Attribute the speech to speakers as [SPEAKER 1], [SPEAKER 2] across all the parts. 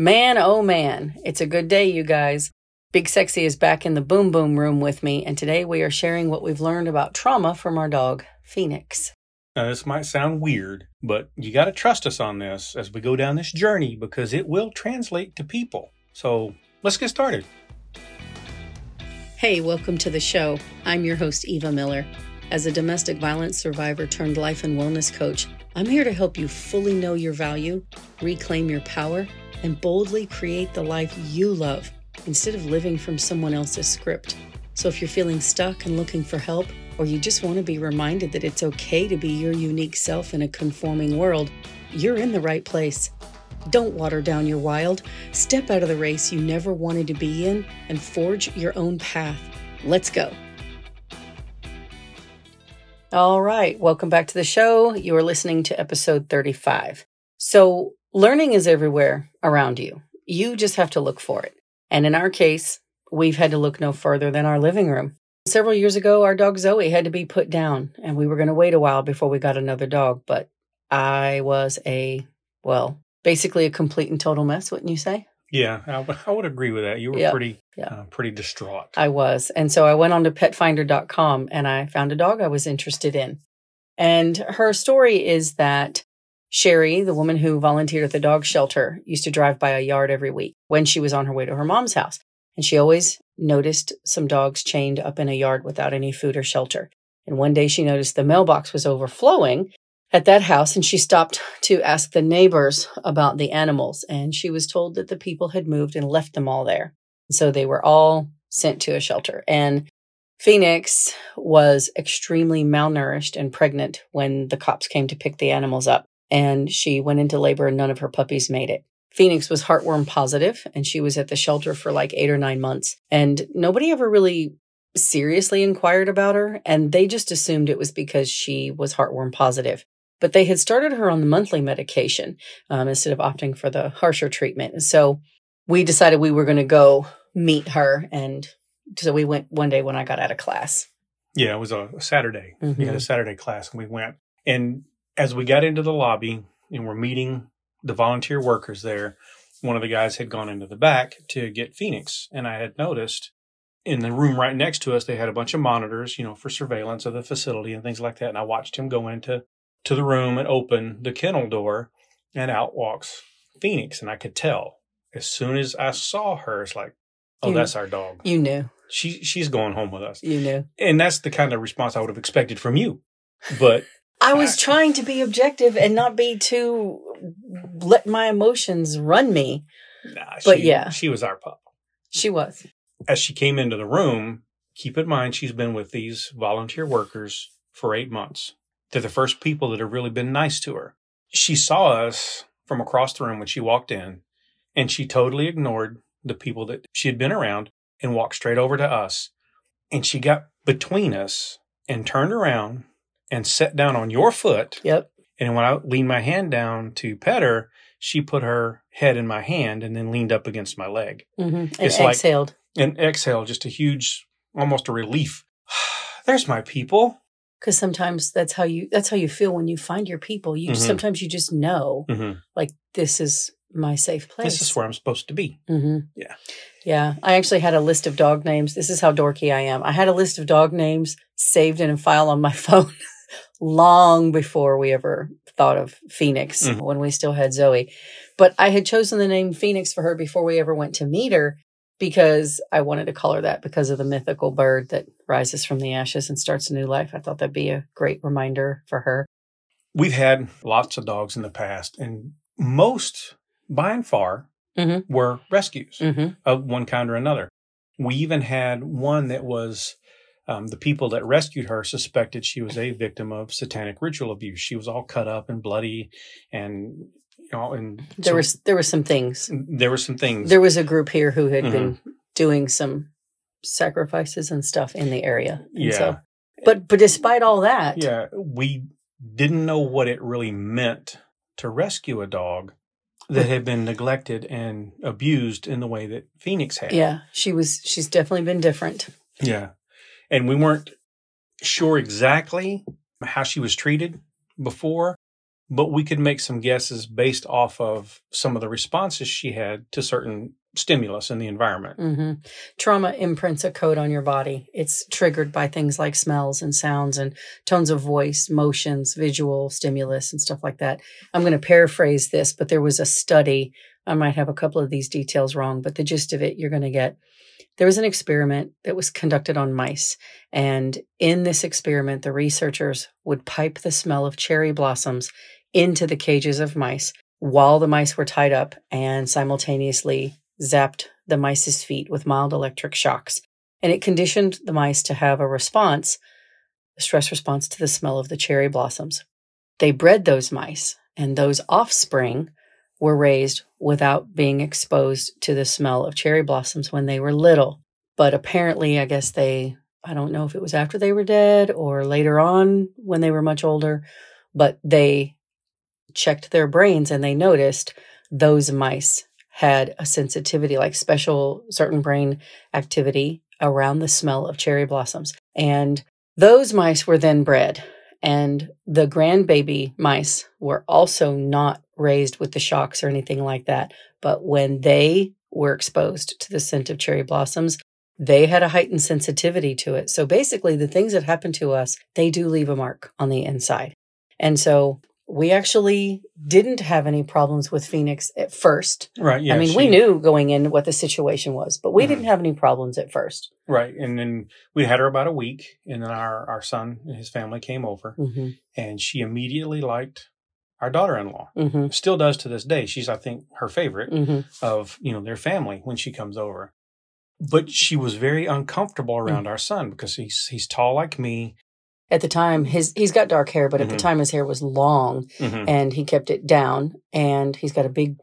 [SPEAKER 1] Man, oh man, it's a good day, you guys. Big Sexy is back in the boom boom room with me, and today we are sharing what we've learned about trauma from our dog, Phoenix.
[SPEAKER 2] Now, this might sound weird, but you got to trust us on this as we go down this journey because it will translate to people. So let's get started.
[SPEAKER 1] Hey, welcome to the show. I'm your host, Eva Miller. As a domestic violence survivor turned life and wellness coach, I'm here to help you fully know your value, reclaim your power, and boldly create the life you love instead of living from someone else's script. So if you're feeling stuck and looking for help, or you just want to be reminded that it's okay to be your unique self in a conforming world, you're in the right place. Don't water down your wild. Step out of the race you never wanted to be in and forge your own path. Let's go. All right, welcome back to the show. You are listening to episode 35. So, Learning is everywhere around you. You just have to look for it. And in our case, we've had to look no further than our living room. Several years ago, our dog Zoe had to be put down, and we were going to wait a while before we got another dog. But I was a, well, basically a complete and total mess, wouldn't you say?
[SPEAKER 2] Yeah, I, I would agree with that. You were
[SPEAKER 1] Yep.
[SPEAKER 2] pretty,
[SPEAKER 1] Yeah.
[SPEAKER 2] uh, pretty distraught.
[SPEAKER 1] I was. And so I went on to petfinder.com and I found a dog I was interested in. And her story is that Sherry, the woman who volunteered at the dog shelter, used to drive by a yard every week when she was on her way to her mom's house. And she always noticed some dogs chained up in a yard without any food or shelter. And one day she noticed the mailbox was overflowing at that house and she stopped to ask the neighbors about the animals. And she was told that the people had moved and left them all there. So they were all sent to a shelter. And Phoenix was extremely malnourished and pregnant when the cops came to pick the animals up. And she went into labor and none of her puppies made it. Phoenix was heartworm positive and she was at the shelter for like eight or nine months. And nobody ever really seriously inquired about her. And they just assumed it was because she was heartworm positive. But they had started her on the monthly medication um, instead of opting for the harsher treatment. So we decided we were going to go meet her. And so we went one day when I got out of class.
[SPEAKER 2] Yeah, it was a Saturday. We had a
[SPEAKER 1] Mhm.
[SPEAKER 2] Saturday class, and we went. And as we got into the lobby and we're meeting the volunteer workers there, one of the guys had gone into the back to get Phoenix, and I had noticed in the room right next to us they had a bunch of monitors, you know, for surveillance of the facility and things like that. And I watched him go into to the room and open the kennel door, and out walks Phoenix, and I could tell as soon as I saw her, it's like, oh,
[SPEAKER 1] You-
[SPEAKER 2] that's our dog.
[SPEAKER 1] You knew,
[SPEAKER 2] She she's going home with us
[SPEAKER 1] you knew.
[SPEAKER 2] and that's the kind of response I would have expected from you. But
[SPEAKER 1] I was trying to be objective and not be too let my emotions run me.
[SPEAKER 2] nah,
[SPEAKER 1] But
[SPEAKER 2] she,
[SPEAKER 1] yeah.
[SPEAKER 2] she was our pup.
[SPEAKER 1] She was.
[SPEAKER 2] As she came into the room, keep in mind she's been with these volunteer workers for eight months. They're the first people that have really been nice to her. She saw us from across the room when she walked in, and she totally ignored the people that she had been around and walked straight over to us. And she got between us and turned around and sat down on your foot
[SPEAKER 1] Yep.
[SPEAKER 2] And when I leaned my hand down to pet her, she put her head in my hand and then leaned up against my leg
[SPEAKER 1] hmm And
[SPEAKER 2] It's like-
[SPEAKER 1] exhaled.
[SPEAKER 2] and exhaled just a huge, almost a relief. There's my people.
[SPEAKER 1] Because sometimes that's how you that's how you feel when you find your people. You
[SPEAKER 2] Mhm.
[SPEAKER 1] sometimes you just know
[SPEAKER 2] hmm
[SPEAKER 1] like this is my safe place.
[SPEAKER 2] This is where I'm supposed to be.
[SPEAKER 1] hmm
[SPEAKER 2] Yeah.
[SPEAKER 1] Yeah. I actually had a list of dog names. This is how dorky I am. I had a list of dog names saved in a file on my phone long before we ever thought of Phoenix
[SPEAKER 2] Mhm.
[SPEAKER 1] when we still had Zoe. But I had chosen the name Phoenix for her before we ever went to meet her because I wanted to call her that because of the mythical bird that rises from the ashes and starts a new life. I thought that'd be a great reminder for her.
[SPEAKER 2] We've had lots of dogs in the past, and most, by and far,
[SPEAKER 1] Mhm.
[SPEAKER 2] were rescues
[SPEAKER 1] hmm
[SPEAKER 2] of one kind or another. We even had one that was um, the people that rescued her suspected she was a victim of satanic ritual abuse. She was all cut up and bloody, and you know, and
[SPEAKER 1] There
[SPEAKER 2] so
[SPEAKER 1] was there were some things.
[SPEAKER 2] there were some things.
[SPEAKER 1] There was a group here who had
[SPEAKER 2] Mhm.
[SPEAKER 1] been doing some sacrifices and stuff in the area. And
[SPEAKER 2] yeah,
[SPEAKER 1] So, but but despite all that,
[SPEAKER 2] yeah. We didn't know what it really meant to rescue a dog that had been neglected and abused in the way that Phoenix had.
[SPEAKER 1] yeah, she was. She's definitely been different.
[SPEAKER 2] Yeah. And we weren't sure exactly how she was treated before, but we could make some guesses based off of some of the responses she had to certain stimulus in the environment.
[SPEAKER 1] hmm Trauma imprints a code on your body. It's triggered by things like smells and sounds and tones of voice, motions, visual stimulus, and stuff like that. I'm going to paraphrase this, but there was a study. I might have a couple of these details wrong, but the gist of it you're going to get. There was an experiment that was conducted on mice. And in this experiment, the researchers would pipe the smell of cherry blossoms into the cages of mice while the mice were tied up and simultaneously zapped the mice's feet with mild electric shocks. And it conditioned the mice to have a response, a stress response to the smell of the cherry blossoms. They bred those mice, and those offspring were raised without being exposed to the smell of cherry blossoms when they were little. But apparently, I guess they, I don't know if it was after they were dead or later on when they were much older, but they checked their brains and they noticed those mice had a sensitivity, like special certain brain activity around the smell of cherry blossoms. And those mice were then bred. And the grandbaby mice were also not raised with the shocks or anything like that. But when they were exposed to the scent of cherry blossoms, they had a heightened sensitivity to it. So basically, the things that happen to us, they do leave a mark on the inside. And so we actually didn't have any problems with Phoenix at first.
[SPEAKER 2] Right. Yeah.
[SPEAKER 1] I mean,
[SPEAKER 2] she-
[SPEAKER 1] we knew going in what the situation was, but we
[SPEAKER 2] Mhm.
[SPEAKER 1] didn't have any problems at first.
[SPEAKER 2] Right. And then we had her about a week, and then our, our son and his family came over,
[SPEAKER 1] hmm
[SPEAKER 2] and she immediately liked our daughter in law.
[SPEAKER 1] hmm
[SPEAKER 2] Still does to this day. She's, I think, her favorite
[SPEAKER 1] hmm
[SPEAKER 2] of, you know, their family when she comes over. But she was very uncomfortable around our son because he's he's tall like me.
[SPEAKER 1] At the time, his he's got dark hair, but at the
[SPEAKER 2] Mhm.
[SPEAKER 1] time his hair was long
[SPEAKER 2] Mhm.
[SPEAKER 1] and he kept it down. And he's got a big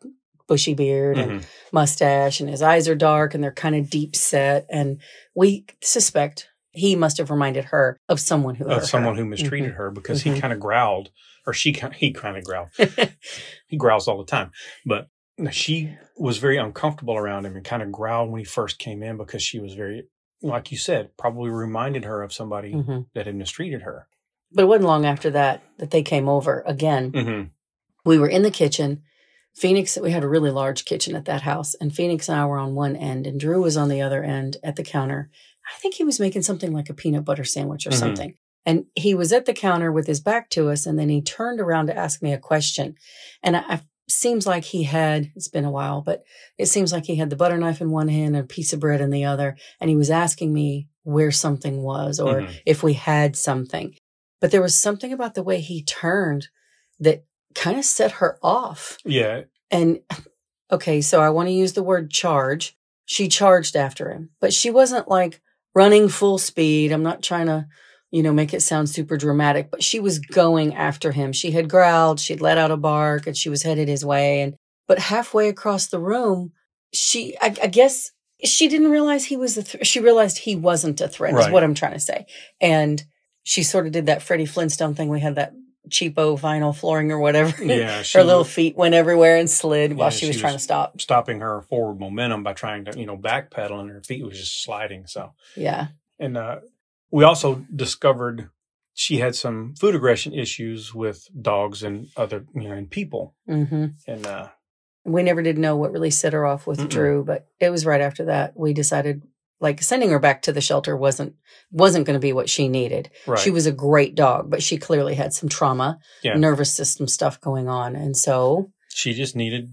[SPEAKER 1] bushy beard and
[SPEAKER 2] Mhm.
[SPEAKER 1] mustache, and his eyes are dark and they're kind of deep set. And we suspect he must have reminded her of someone who
[SPEAKER 2] Of
[SPEAKER 1] her.
[SPEAKER 2] someone who mistreated
[SPEAKER 1] Mhm.
[SPEAKER 2] her because he kind of growled, or she kind he kind of growled. he growls all the time. But she was very uncomfortable around him and kind of growled when he first came in because she was very, like you said, probably reminded her of somebody
[SPEAKER 1] hmm
[SPEAKER 2] that had mistreated her.
[SPEAKER 1] But it wasn't long after that that they came over again.
[SPEAKER 2] Mm-hmm.
[SPEAKER 1] we were in the kitchen. Phoenix, we had a really large kitchen at that house, and Phoenix and I were on one end, and Drew was on the other end at the counter. I think he was making something like a peanut butter sandwich or
[SPEAKER 2] Mhm.
[SPEAKER 1] something. And he was at the counter with his back to us, and then he turned around to ask me a question. And I seems like he had, it's been a while, but it seems like he had the butter knife in one hand and a piece of bread in the other. And he was asking me where something was or
[SPEAKER 2] Mhm.
[SPEAKER 1] if we had something. But there was something about the way he turned that kind of set her off.
[SPEAKER 2] Yeah.
[SPEAKER 1] And okay, so I want to use the word charge. She charged after him, but she wasn't like running full speed. I'm not trying to, you know, make it sound super dramatic, but she was going after him. She had growled, she'd let out a bark, and she was headed his way. And but halfway across the room, she, I, I guess, she didn't realize he was a. Th- she realized he wasn't a threat. Is what I'm trying to say. And she sort of did that Freddie Flintstone thing. We had that cheapo vinyl flooring or whatever.
[SPEAKER 2] Yeah.
[SPEAKER 1] her little
[SPEAKER 2] was
[SPEAKER 1] feet went everywhere and slid while
[SPEAKER 2] Yeah,
[SPEAKER 1] she was
[SPEAKER 2] she
[SPEAKER 1] trying to stop.
[SPEAKER 2] stopping her forward momentum by trying to, you know, backpedal and her feet was just sliding. So,
[SPEAKER 1] Yeah.
[SPEAKER 2] and uh, we also discovered she had some food aggression issues with dogs and other, you know, and people.
[SPEAKER 1] hmm
[SPEAKER 2] And uh,
[SPEAKER 1] We never did know what really set her off with
[SPEAKER 2] Mm-mm.
[SPEAKER 1] Drew, but it was right after that we decided like sending her back to the shelter wasn't wasn't going to be what she needed.
[SPEAKER 2] right.
[SPEAKER 1] She was a great dog, but she clearly had some trauma,
[SPEAKER 2] Yeah.
[SPEAKER 1] nervous system stuff going on, and so
[SPEAKER 2] she just needed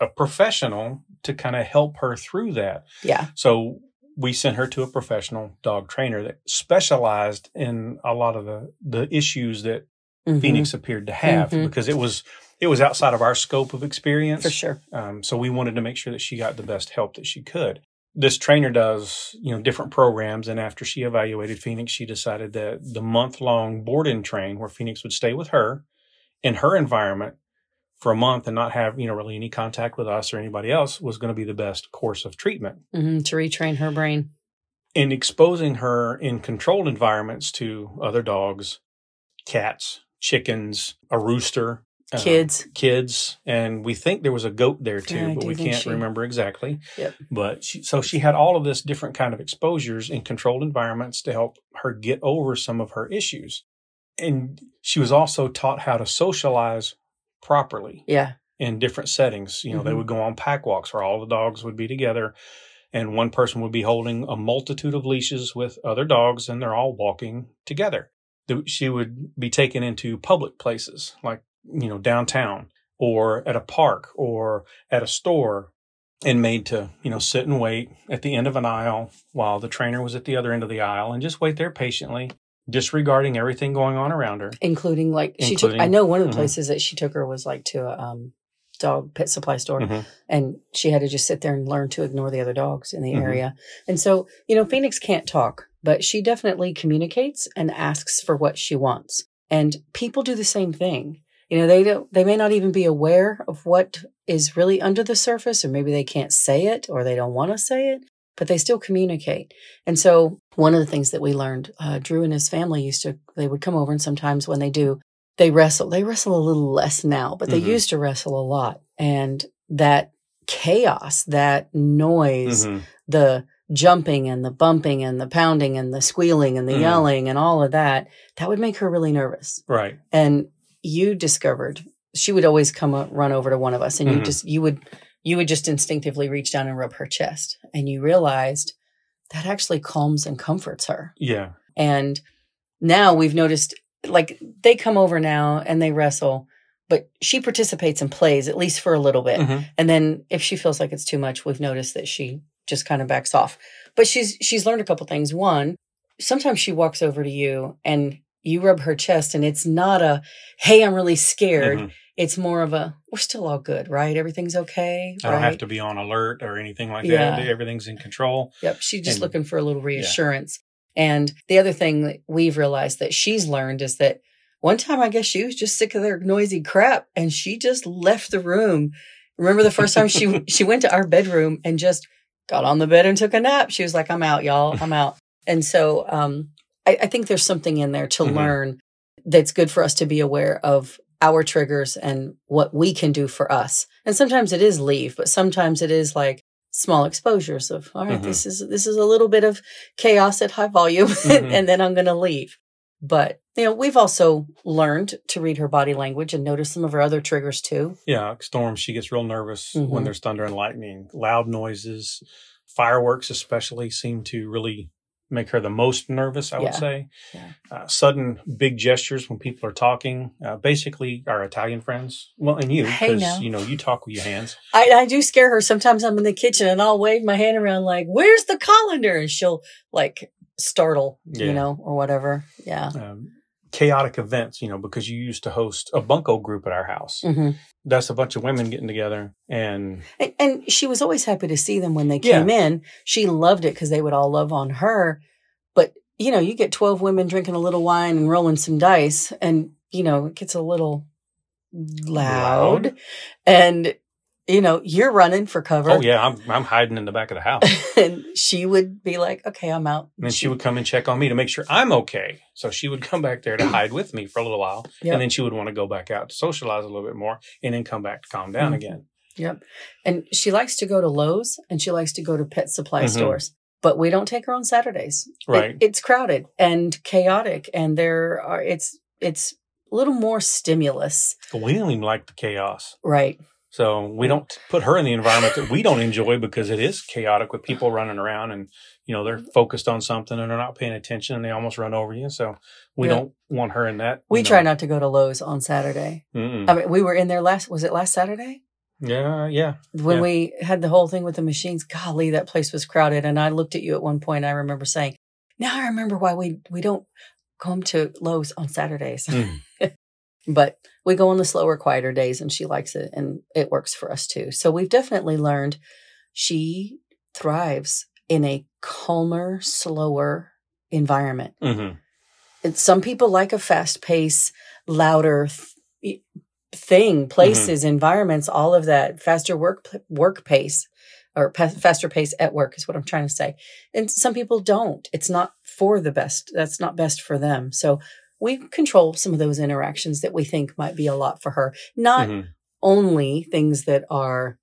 [SPEAKER 2] a professional to kind of help her through that.
[SPEAKER 1] yeah,
[SPEAKER 2] So we sent her to a professional dog trainer that specialized in a lot of the, the issues that
[SPEAKER 1] Mhm.
[SPEAKER 2] Phoenix appeared to have
[SPEAKER 1] Mhm.
[SPEAKER 2] because it was it was outside of our scope of experience.
[SPEAKER 1] for sure.
[SPEAKER 2] Um, so we wanted to make sure that she got the best help that she could. This trainer does, you know, different programs, and after she evaluated Phoenix, she decided that the month long board and train, where Phoenix would stay with her in her environment for a month and not have, you know, really any contact with us or anybody else, was going to be the best course of treatment.
[SPEAKER 1] hmm To retrain her brain.
[SPEAKER 2] and exposing her in controlled environments to other dogs, cats, chickens, a rooster, uh,
[SPEAKER 1] Kids.
[SPEAKER 2] kids, and we think there was a goat there too,
[SPEAKER 1] Yeah,
[SPEAKER 2] but we can't
[SPEAKER 1] she-
[SPEAKER 2] remember exactly.
[SPEAKER 1] Yep.
[SPEAKER 2] But she, so she had all of this different kind of exposures in controlled environments to help her get over some of her issues. And she was also taught how to socialize properly
[SPEAKER 1] Yeah.
[SPEAKER 2] in different settings. You know, they
[SPEAKER 1] Mhm.
[SPEAKER 2] would go on pack walks where all the dogs would be together and one person would be holding a multitude of leashes with other dogs and they're all walking together. She would be taken into public places like, you know, downtown or at a park or at a store and made to, you know, sit and wait at the end of an aisle while the trainer was at the other end of the aisle and just wait there patiently, disregarding everything going on around her.
[SPEAKER 1] Including like she took I know one of the
[SPEAKER 2] Mhm.
[SPEAKER 1] places that she took her was like to a um dog pet supply store
[SPEAKER 2] Mhm.
[SPEAKER 1] and she had to just sit there and learn to ignore the other dogs in the
[SPEAKER 2] Mhm.
[SPEAKER 1] area. And so, you know, Phoenix can't talk, but she definitely communicates and asks for what she wants. And people do the same thing. You know, they don't they may not even be aware of what is really under the surface or maybe they can't say it or they don't want to say it, but they still communicate. And so, one of the things that we learned, uh, Drew and his family used to they would come over and sometimes when they do, they wrestle. They wrestle a little less now, but they
[SPEAKER 2] Mhm.
[SPEAKER 1] used to wrestle a lot. And that chaos, that noise,
[SPEAKER 2] Mhm.
[SPEAKER 1] the jumping and the bumping and the pounding and the squealing and the
[SPEAKER 2] Mhm.
[SPEAKER 1] yelling and all of that, that would make her really nervous.
[SPEAKER 2] Right.
[SPEAKER 1] And you discovered she would always come up, run over to one of us and you
[SPEAKER 2] Mhm.
[SPEAKER 1] just you would you would just instinctively reach down and rub her chest and you realized that actually calms and comforts her.
[SPEAKER 2] Yeah.
[SPEAKER 1] And now we've noticed like they come over now and they wrestle, but she participates and plays at least for a little bit.
[SPEAKER 2] Mhm.
[SPEAKER 1] And then if she feels like it's too much, we've noticed that she just kind of backs off. But she's she's learned a couple things. One, sometimes she walks over to you and you rub her chest and it's not a hey, I'm really scared.
[SPEAKER 2] Mhm.
[SPEAKER 1] It's more of a we're still all good, right? Everything's okay.
[SPEAKER 2] I don't have to be on alert or anything like
[SPEAKER 1] Yeah.
[SPEAKER 2] that. Everything's in control.
[SPEAKER 1] Yep. She's just
[SPEAKER 2] And-
[SPEAKER 1] looking for a little reassurance. And the other thing that we've realized that she's learned is that one time I guess she was just sick of their noisy crap and she just left the room. Remember the first time she she went to our bedroom and just got on the bed and took a nap. She was like, I'm out, y'all. I'm out. And so um I, I think there's something in there to
[SPEAKER 2] Mhm.
[SPEAKER 1] learn that's good for us to be aware of our triggers and what we can do for us. And sometimes it is leave, but sometimes it is like small exposures of all right,
[SPEAKER 2] Mhm.
[SPEAKER 1] this is this is a little bit of chaos at high volume
[SPEAKER 2] Mhm.
[SPEAKER 1] and then I'm going to leave. But you know, we've also learned to read her body language and notice some of her other triggers too.
[SPEAKER 2] Yeah. Storm, she gets real nervous
[SPEAKER 1] Mhm.
[SPEAKER 2] when there's thunder and lightning. Loud noises, fireworks especially seem to really make her the most nervous, I would say.
[SPEAKER 1] Yeah.
[SPEAKER 2] Uh, sudden big gestures when people are talking. Uh, basically, our Italian friends. Well, and you, because, you know, you talk with your hands.
[SPEAKER 1] I, I do scare her. Sometimes I'm in the kitchen and I'll wave my hand around like, "Where's the colander?" and she'll like startle,
[SPEAKER 2] Yeah.
[SPEAKER 1] you know, or whatever. Yeah.
[SPEAKER 2] Um, chaotic events, you know, because you used to host a bunco group at our house.
[SPEAKER 1] hmm
[SPEAKER 2] That's a bunch of women getting together and
[SPEAKER 1] And, and she was always happy to see them when they came in. She loved it because they would all love on her. But, you know, you get 12 women drinking a little wine and rolling some dice, and, you know, it gets a little loud.
[SPEAKER 2] Loud.
[SPEAKER 1] And, you know, you're running for cover.
[SPEAKER 2] Oh yeah, I'm I'm hiding in the back of the house.
[SPEAKER 1] and she would be like, okay, I'm out.
[SPEAKER 2] And then she would come and check on me to make sure I'm okay. So she would come back there to hide with me for a little while.
[SPEAKER 1] Yep.
[SPEAKER 2] And then she would want to go back out to socialize a little bit more and then come back to calm down
[SPEAKER 1] Mhm.
[SPEAKER 2] again.
[SPEAKER 1] Yep. And she likes to go to Lowe's and she likes to go to pet supply
[SPEAKER 2] Mhm.
[SPEAKER 1] stores. But we don't take her on Saturdays. It-
[SPEAKER 2] Right.
[SPEAKER 1] it's crowded and chaotic and there are it's it's a little more stimulus.
[SPEAKER 2] We don't even like the chaos.
[SPEAKER 1] Right.
[SPEAKER 2] So we don't put her in the environment that we don't enjoy because it is chaotic with people running around and, you know, they're focused on something and they're not paying attention and they almost run over you. So we
[SPEAKER 1] Yeah.
[SPEAKER 2] don't want her in that.
[SPEAKER 1] We
[SPEAKER 2] you
[SPEAKER 1] try not to go to Lowe's on Saturday.
[SPEAKER 2] Mm-mm.
[SPEAKER 1] I mean, we were in there last was it last Saturday?
[SPEAKER 2] Yeah, yeah.
[SPEAKER 1] When
[SPEAKER 2] Yeah.
[SPEAKER 1] we had the whole thing with the machines. Golly, that place was crowded and I looked at you at one point I remember saying, "Now I remember why we we don't come to Lowe's on Saturdays."
[SPEAKER 2] Mm.
[SPEAKER 1] But we go on the slower, quieter days, and she likes it, and it works for us too. So we've definitely learned she thrives in a calmer, slower environment.
[SPEAKER 2] hmm
[SPEAKER 1] And some people like a fast pace, louder th- thing, places, environments, all of that faster work work pace or pa- faster pace at work is what I'm trying to say. And some people don't. It's not for the best. That's not best for them. So we control some of those interactions that we think might be a lot for her. Not
[SPEAKER 2] hmm
[SPEAKER 1] only things that are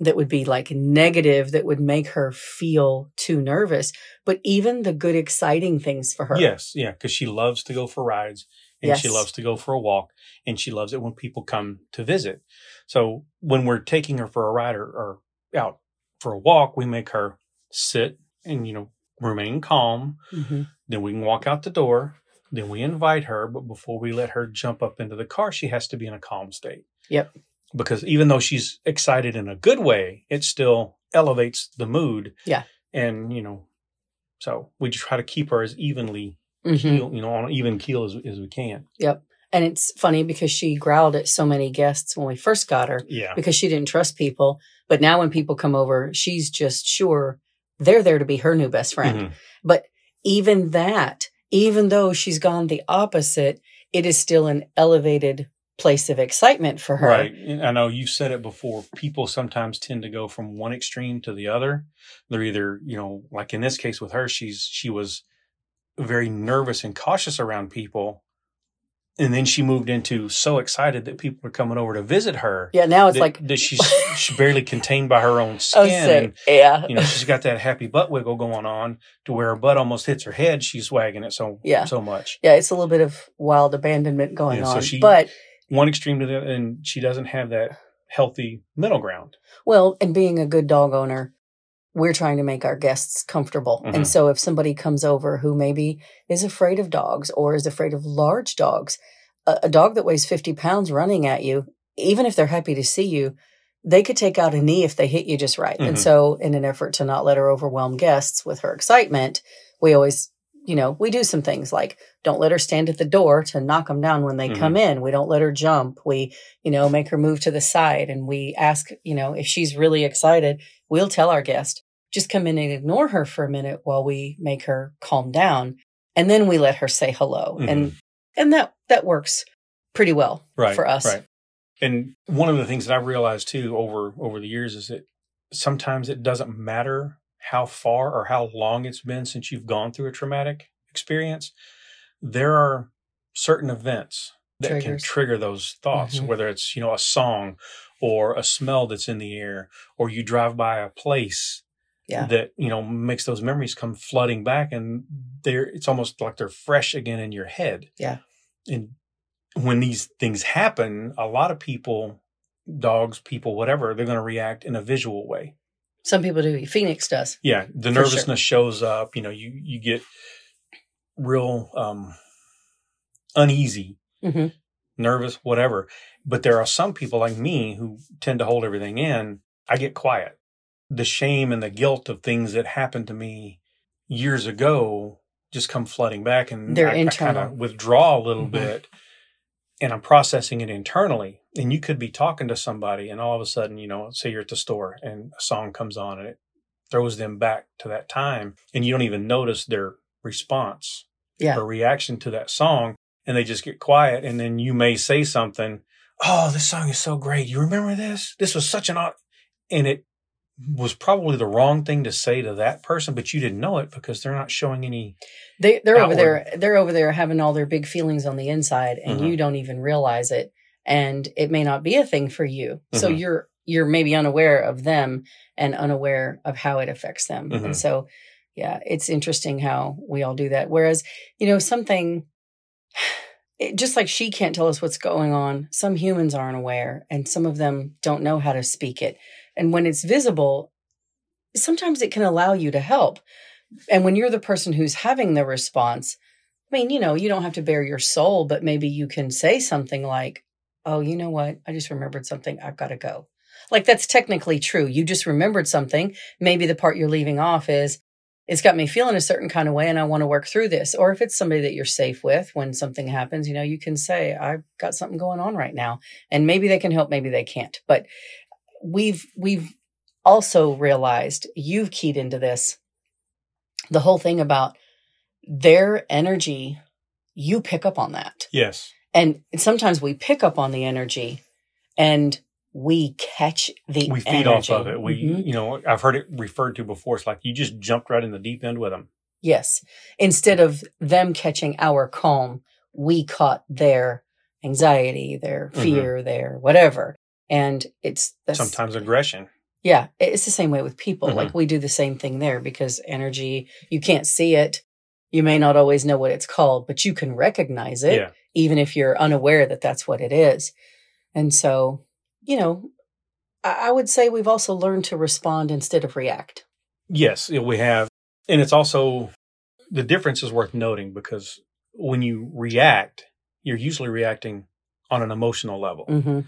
[SPEAKER 1] that would be like negative that would make her feel too nervous, but even the good exciting things for her.
[SPEAKER 2] Yes, yeah, because she loves to go for rides and she loves to go for a walk and she loves it when people come to visit. So when we're taking her for a ride or, or out for a walk, we make her sit and, you know, remain calm.
[SPEAKER 1] Mhm.
[SPEAKER 2] Then we can walk out the door. Then we invite her, but before we let her jump up into the car, she has to be in a calm state.
[SPEAKER 1] Yep.
[SPEAKER 2] Because even though she's excited in a good way, it still elevates the mood.
[SPEAKER 1] Yeah.
[SPEAKER 2] And, you know, so we just try to keep her as evenly
[SPEAKER 1] Mhm.
[SPEAKER 2] keel, you know, on an even keel as, as we can. Yep.
[SPEAKER 1] And it's funny because she growled at so many guests when we first got her
[SPEAKER 2] Yeah.
[SPEAKER 1] because she didn't trust people. But now when people come over, she's just sure they're there to be her new best friend.
[SPEAKER 2] Mhm.
[SPEAKER 1] But even that, even though she's gone the opposite, it is still an elevated place of excitement for her.
[SPEAKER 2] Right. I know you've said it before. People sometimes tend to go from one extreme to the other. They're either, you know, like in this case with her, she's she was very nervous and cautious around people. And then she moved into so excited that people are coming over to visit her.
[SPEAKER 1] Yeah, now it's
[SPEAKER 2] that,
[SPEAKER 1] like,
[SPEAKER 2] that she's she's barely contained by her own
[SPEAKER 1] oh,
[SPEAKER 2] skin.
[SPEAKER 1] say,
[SPEAKER 2] and,
[SPEAKER 1] yeah.
[SPEAKER 2] you know, she's got that happy butt wiggle going on to where her butt almost hits her head. She's wagging it so
[SPEAKER 1] Yeah.
[SPEAKER 2] so much.
[SPEAKER 1] yeah, it's a little bit of wild abandonment going
[SPEAKER 2] Yeah, so
[SPEAKER 1] on.
[SPEAKER 2] she-
[SPEAKER 1] but
[SPEAKER 2] One extreme to the and she doesn't have that healthy middle ground.
[SPEAKER 1] Well, and being a good dog owner, we're trying to make our guests comfortable.
[SPEAKER 2] Mhm.
[SPEAKER 1] And so if somebody comes over who maybe is afraid of dogs or is afraid of large dogs, a, a dog that weighs 50 pounds running at you, even if they're happy to see you, they could take out a knee if they hit you just right. And
[SPEAKER 2] Mhm.
[SPEAKER 1] so, in an effort to not let her overwhelm guests with her excitement, we always, you know, we do some things like don't let her stand at the door to knock them down when they
[SPEAKER 2] Mhm.
[SPEAKER 1] come in. We don't let her jump. We, you know, make her move to the side and we ask, you know, if she's really excited, we'll tell our guest, just come in and ignore her for a minute while we make her calm down. And then we let her say hello. And and that that works pretty well
[SPEAKER 2] right
[SPEAKER 1] for us.
[SPEAKER 2] right and one of the things that i've realized too over over the years is that sometimes it doesn't matter how far or how long it's been since you've gone through a traumatic experience there are certain events that can trigger those thoughts
[SPEAKER 1] Mhm.
[SPEAKER 2] whether it's you know a song or a smell that's in the air or you drive by a place
[SPEAKER 1] Yeah.
[SPEAKER 2] that you know makes those memories come flooding back and they're it's almost like they're fresh again in your head
[SPEAKER 1] Yeah.
[SPEAKER 2] and when these things happen a lot of people dogs people whatever they're going to react in a visual way
[SPEAKER 1] Some people do. Phoenix does.
[SPEAKER 2] yeah the
[SPEAKER 1] For sure.
[SPEAKER 2] nervousness shows up you know you you get real um uneasy
[SPEAKER 1] hmm
[SPEAKER 2] nervous whatever. But there are some people like me who tend to hold everything in. I get quiet. The shame and the guilt of things that happened to me years ago just come flooding back and
[SPEAKER 1] They're
[SPEAKER 2] I, kind of withdraw a little
[SPEAKER 1] Mhm.
[SPEAKER 2] bit and i'm processing it internally. And you could be talking to somebody and all of a sudden you know say you're at the store and a song comes on and it throws them back to that time and you don't even notice their response
[SPEAKER 1] Yeah.
[SPEAKER 2] or reaction to that song and they just get quiet and then you may say something oh this song is so great you remember this this was such an odd and it was probably the wrong thing to say to that person but you didn't know it because they're not showing any
[SPEAKER 1] They they're over there. They're over there having all their big feelings on the inside, and
[SPEAKER 2] Mhm.
[SPEAKER 1] you don't even realize it. And it may not be a thing for you. So
[SPEAKER 2] Mhm.
[SPEAKER 1] you're you're maybe unaware of them and unaware of how it affects them.
[SPEAKER 2] Mhm.
[SPEAKER 1] And so, yeah, it's interesting how we all do that. Whereas, you know, something. It, just like she can't tell us what's going on, some humans aren't aware, and some of them don't know how to speak it. And when it's visible, sometimes it can allow you to help. And when you're the person who's having the response, I mean, you know, you don't have to bare your soul, but maybe you can say something like, Oh, you know what? I just remembered something. I've got to go. Like that's technically true. You just remembered something. Maybe the part you're leaving off is, it's got me feeling a certain kind of way and I want to work through this. Or if it's somebody that you're safe with when something happens, you know, you can say, I've got something going on right now. And maybe they can help, maybe they can't. But we've, we've also realized you've keyed into this the whole thing about their energy, you pick up on that.
[SPEAKER 2] yes
[SPEAKER 1] And sometimes we pick up on the energy and we catch the energy.
[SPEAKER 2] we feed off of it we
[SPEAKER 1] Mhm.
[SPEAKER 2] you know i've heard it referred to before it's like you just jumped right in the deep end with them
[SPEAKER 1] Yes. Instead of them catching our calm, we caught their anxiety, their
[SPEAKER 2] Mhm.
[SPEAKER 1] fear, their whatever. And it's that's,
[SPEAKER 2] sometimes aggression
[SPEAKER 1] yeah, it's the same way with people.
[SPEAKER 2] Mhm.
[SPEAKER 1] Like we do the same thing there because energy, you can't see it. You may not always know what it's called, but you can recognize it.
[SPEAKER 2] yeah
[SPEAKER 1] even if you're unaware that that's what it is. And so, you know, I, would say we've also learned to respond instead of react.
[SPEAKER 2] Yes, we have. And it's also the difference is worth noting because when you react, you're usually reacting on an emotional level.
[SPEAKER 1] Mm-hmm.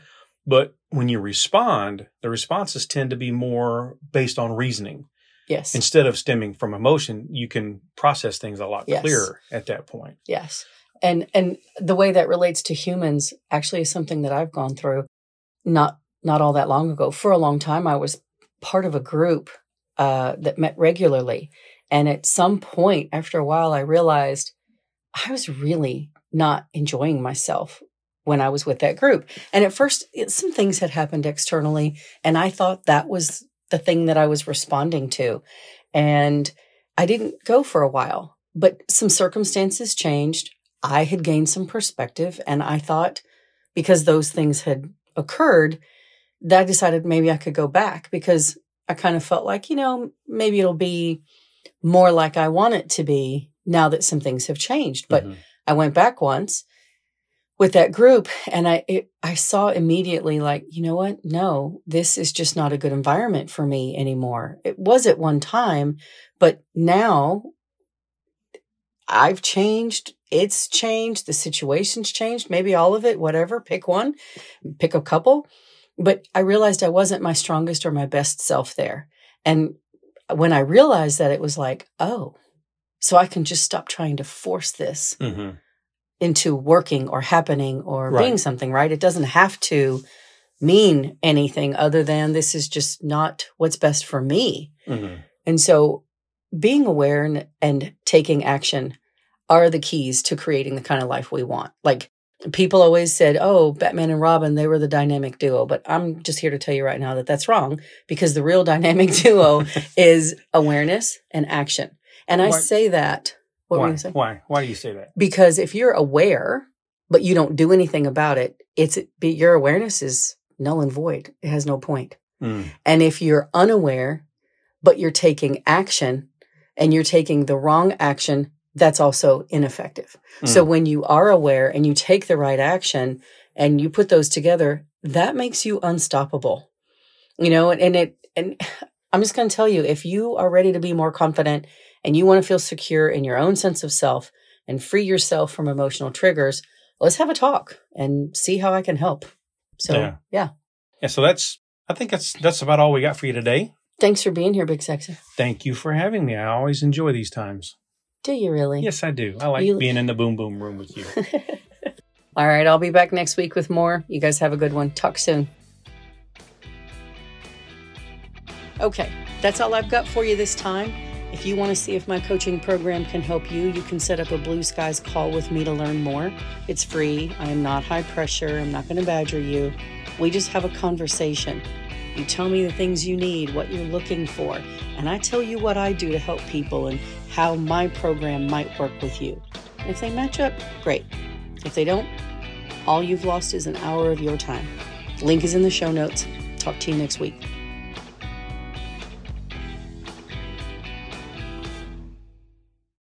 [SPEAKER 2] But when you respond, the responses tend to be more based on reasoning.
[SPEAKER 1] Yes.
[SPEAKER 2] Instead of stemming from emotion, you can process things a lot
[SPEAKER 1] Yes.
[SPEAKER 2] clearer at that point.
[SPEAKER 1] Yes. And and the way that relates to humans actually is something that I've gone through not not all that long ago. For a long time I was part of a group uh that met regularly. And at some point after a while I realized I was really not enjoying myself when I was with that group. And at first it, some things had happened externally and I thought that was the thing that I was responding to. And I didn't go for a while, but some circumstances changed. I had gained some perspective and I thought because those things had occurred, that I decided maybe I could go back because I kind of felt like, you know, maybe it'll be more like I want it to be now that some things have changed. But
[SPEAKER 2] Mhm.
[SPEAKER 1] I went back once with that group and I it, I saw immediately like, you know what? No, this is just not a good environment for me anymore. It was at one time, but now I've changed, it's changed, the situation's changed, maybe all of it, whatever, pick one, pick a couple. But I realized I wasn't my strongest or my best self there. And when I realized that, it was like, oh, so I can just stop trying to force this
[SPEAKER 2] Mhm.
[SPEAKER 1] into working or happening or
[SPEAKER 2] Right.
[SPEAKER 1] being something, right? It doesn't have to mean anything other than this is just not what's best for me.
[SPEAKER 2] Mhm.
[SPEAKER 1] And so being aware and, and taking action are the keys to creating the kind of life we want. Like people always said, oh, Batman and Robin, they were the dynamic duo. But I'm just here to tell you right now that that's wrong because the real dynamic duo is awareness and action. And I
[SPEAKER 2] Why-
[SPEAKER 1] say that. What were
[SPEAKER 2] Why?
[SPEAKER 1] you going say?
[SPEAKER 2] Why? Why do you say that?
[SPEAKER 1] because if you're aware but you don't do anything about it it's your awareness is null and void it has no point
[SPEAKER 2] Mm.
[SPEAKER 1] and if you're unaware but you're taking action and you're taking the wrong action that's also ineffective so
[SPEAKER 2] Mm.
[SPEAKER 1] when you are aware and you take the right action and you put those together that makes you unstoppable you know and, and it and i'm just going to tell you if you are ready to be more confident and you want to feel secure in your own sense of self and free yourself from emotional triggers let's have a talk and see how i can help so
[SPEAKER 2] Yeah.
[SPEAKER 1] yeah,
[SPEAKER 2] Yeah. So that's. I think that's that's about all we got for you today.
[SPEAKER 1] thanks for being here big sexy
[SPEAKER 2] Thank you for having me. I always enjoy these times.
[SPEAKER 1] Do you really?
[SPEAKER 2] Yes, I do. I like
[SPEAKER 1] You-
[SPEAKER 2] being in the boom boom room with you.
[SPEAKER 1] all right i'll be back next week with more. You guys have a good one. Talk soon. Okay that's all i've got for you this time. If you want to see if my coaching program can help you you can set up a blue skies call with me to learn more. It's free. I am not high pressure. I'm not going to badger you. We just have a conversation you tell me the things you need what you're looking for and i tell you what i do to help people and how my program might work with you if they match up great if they don't, all you've lost is an hour of your time. Link is in the show notes. Talk to you next week.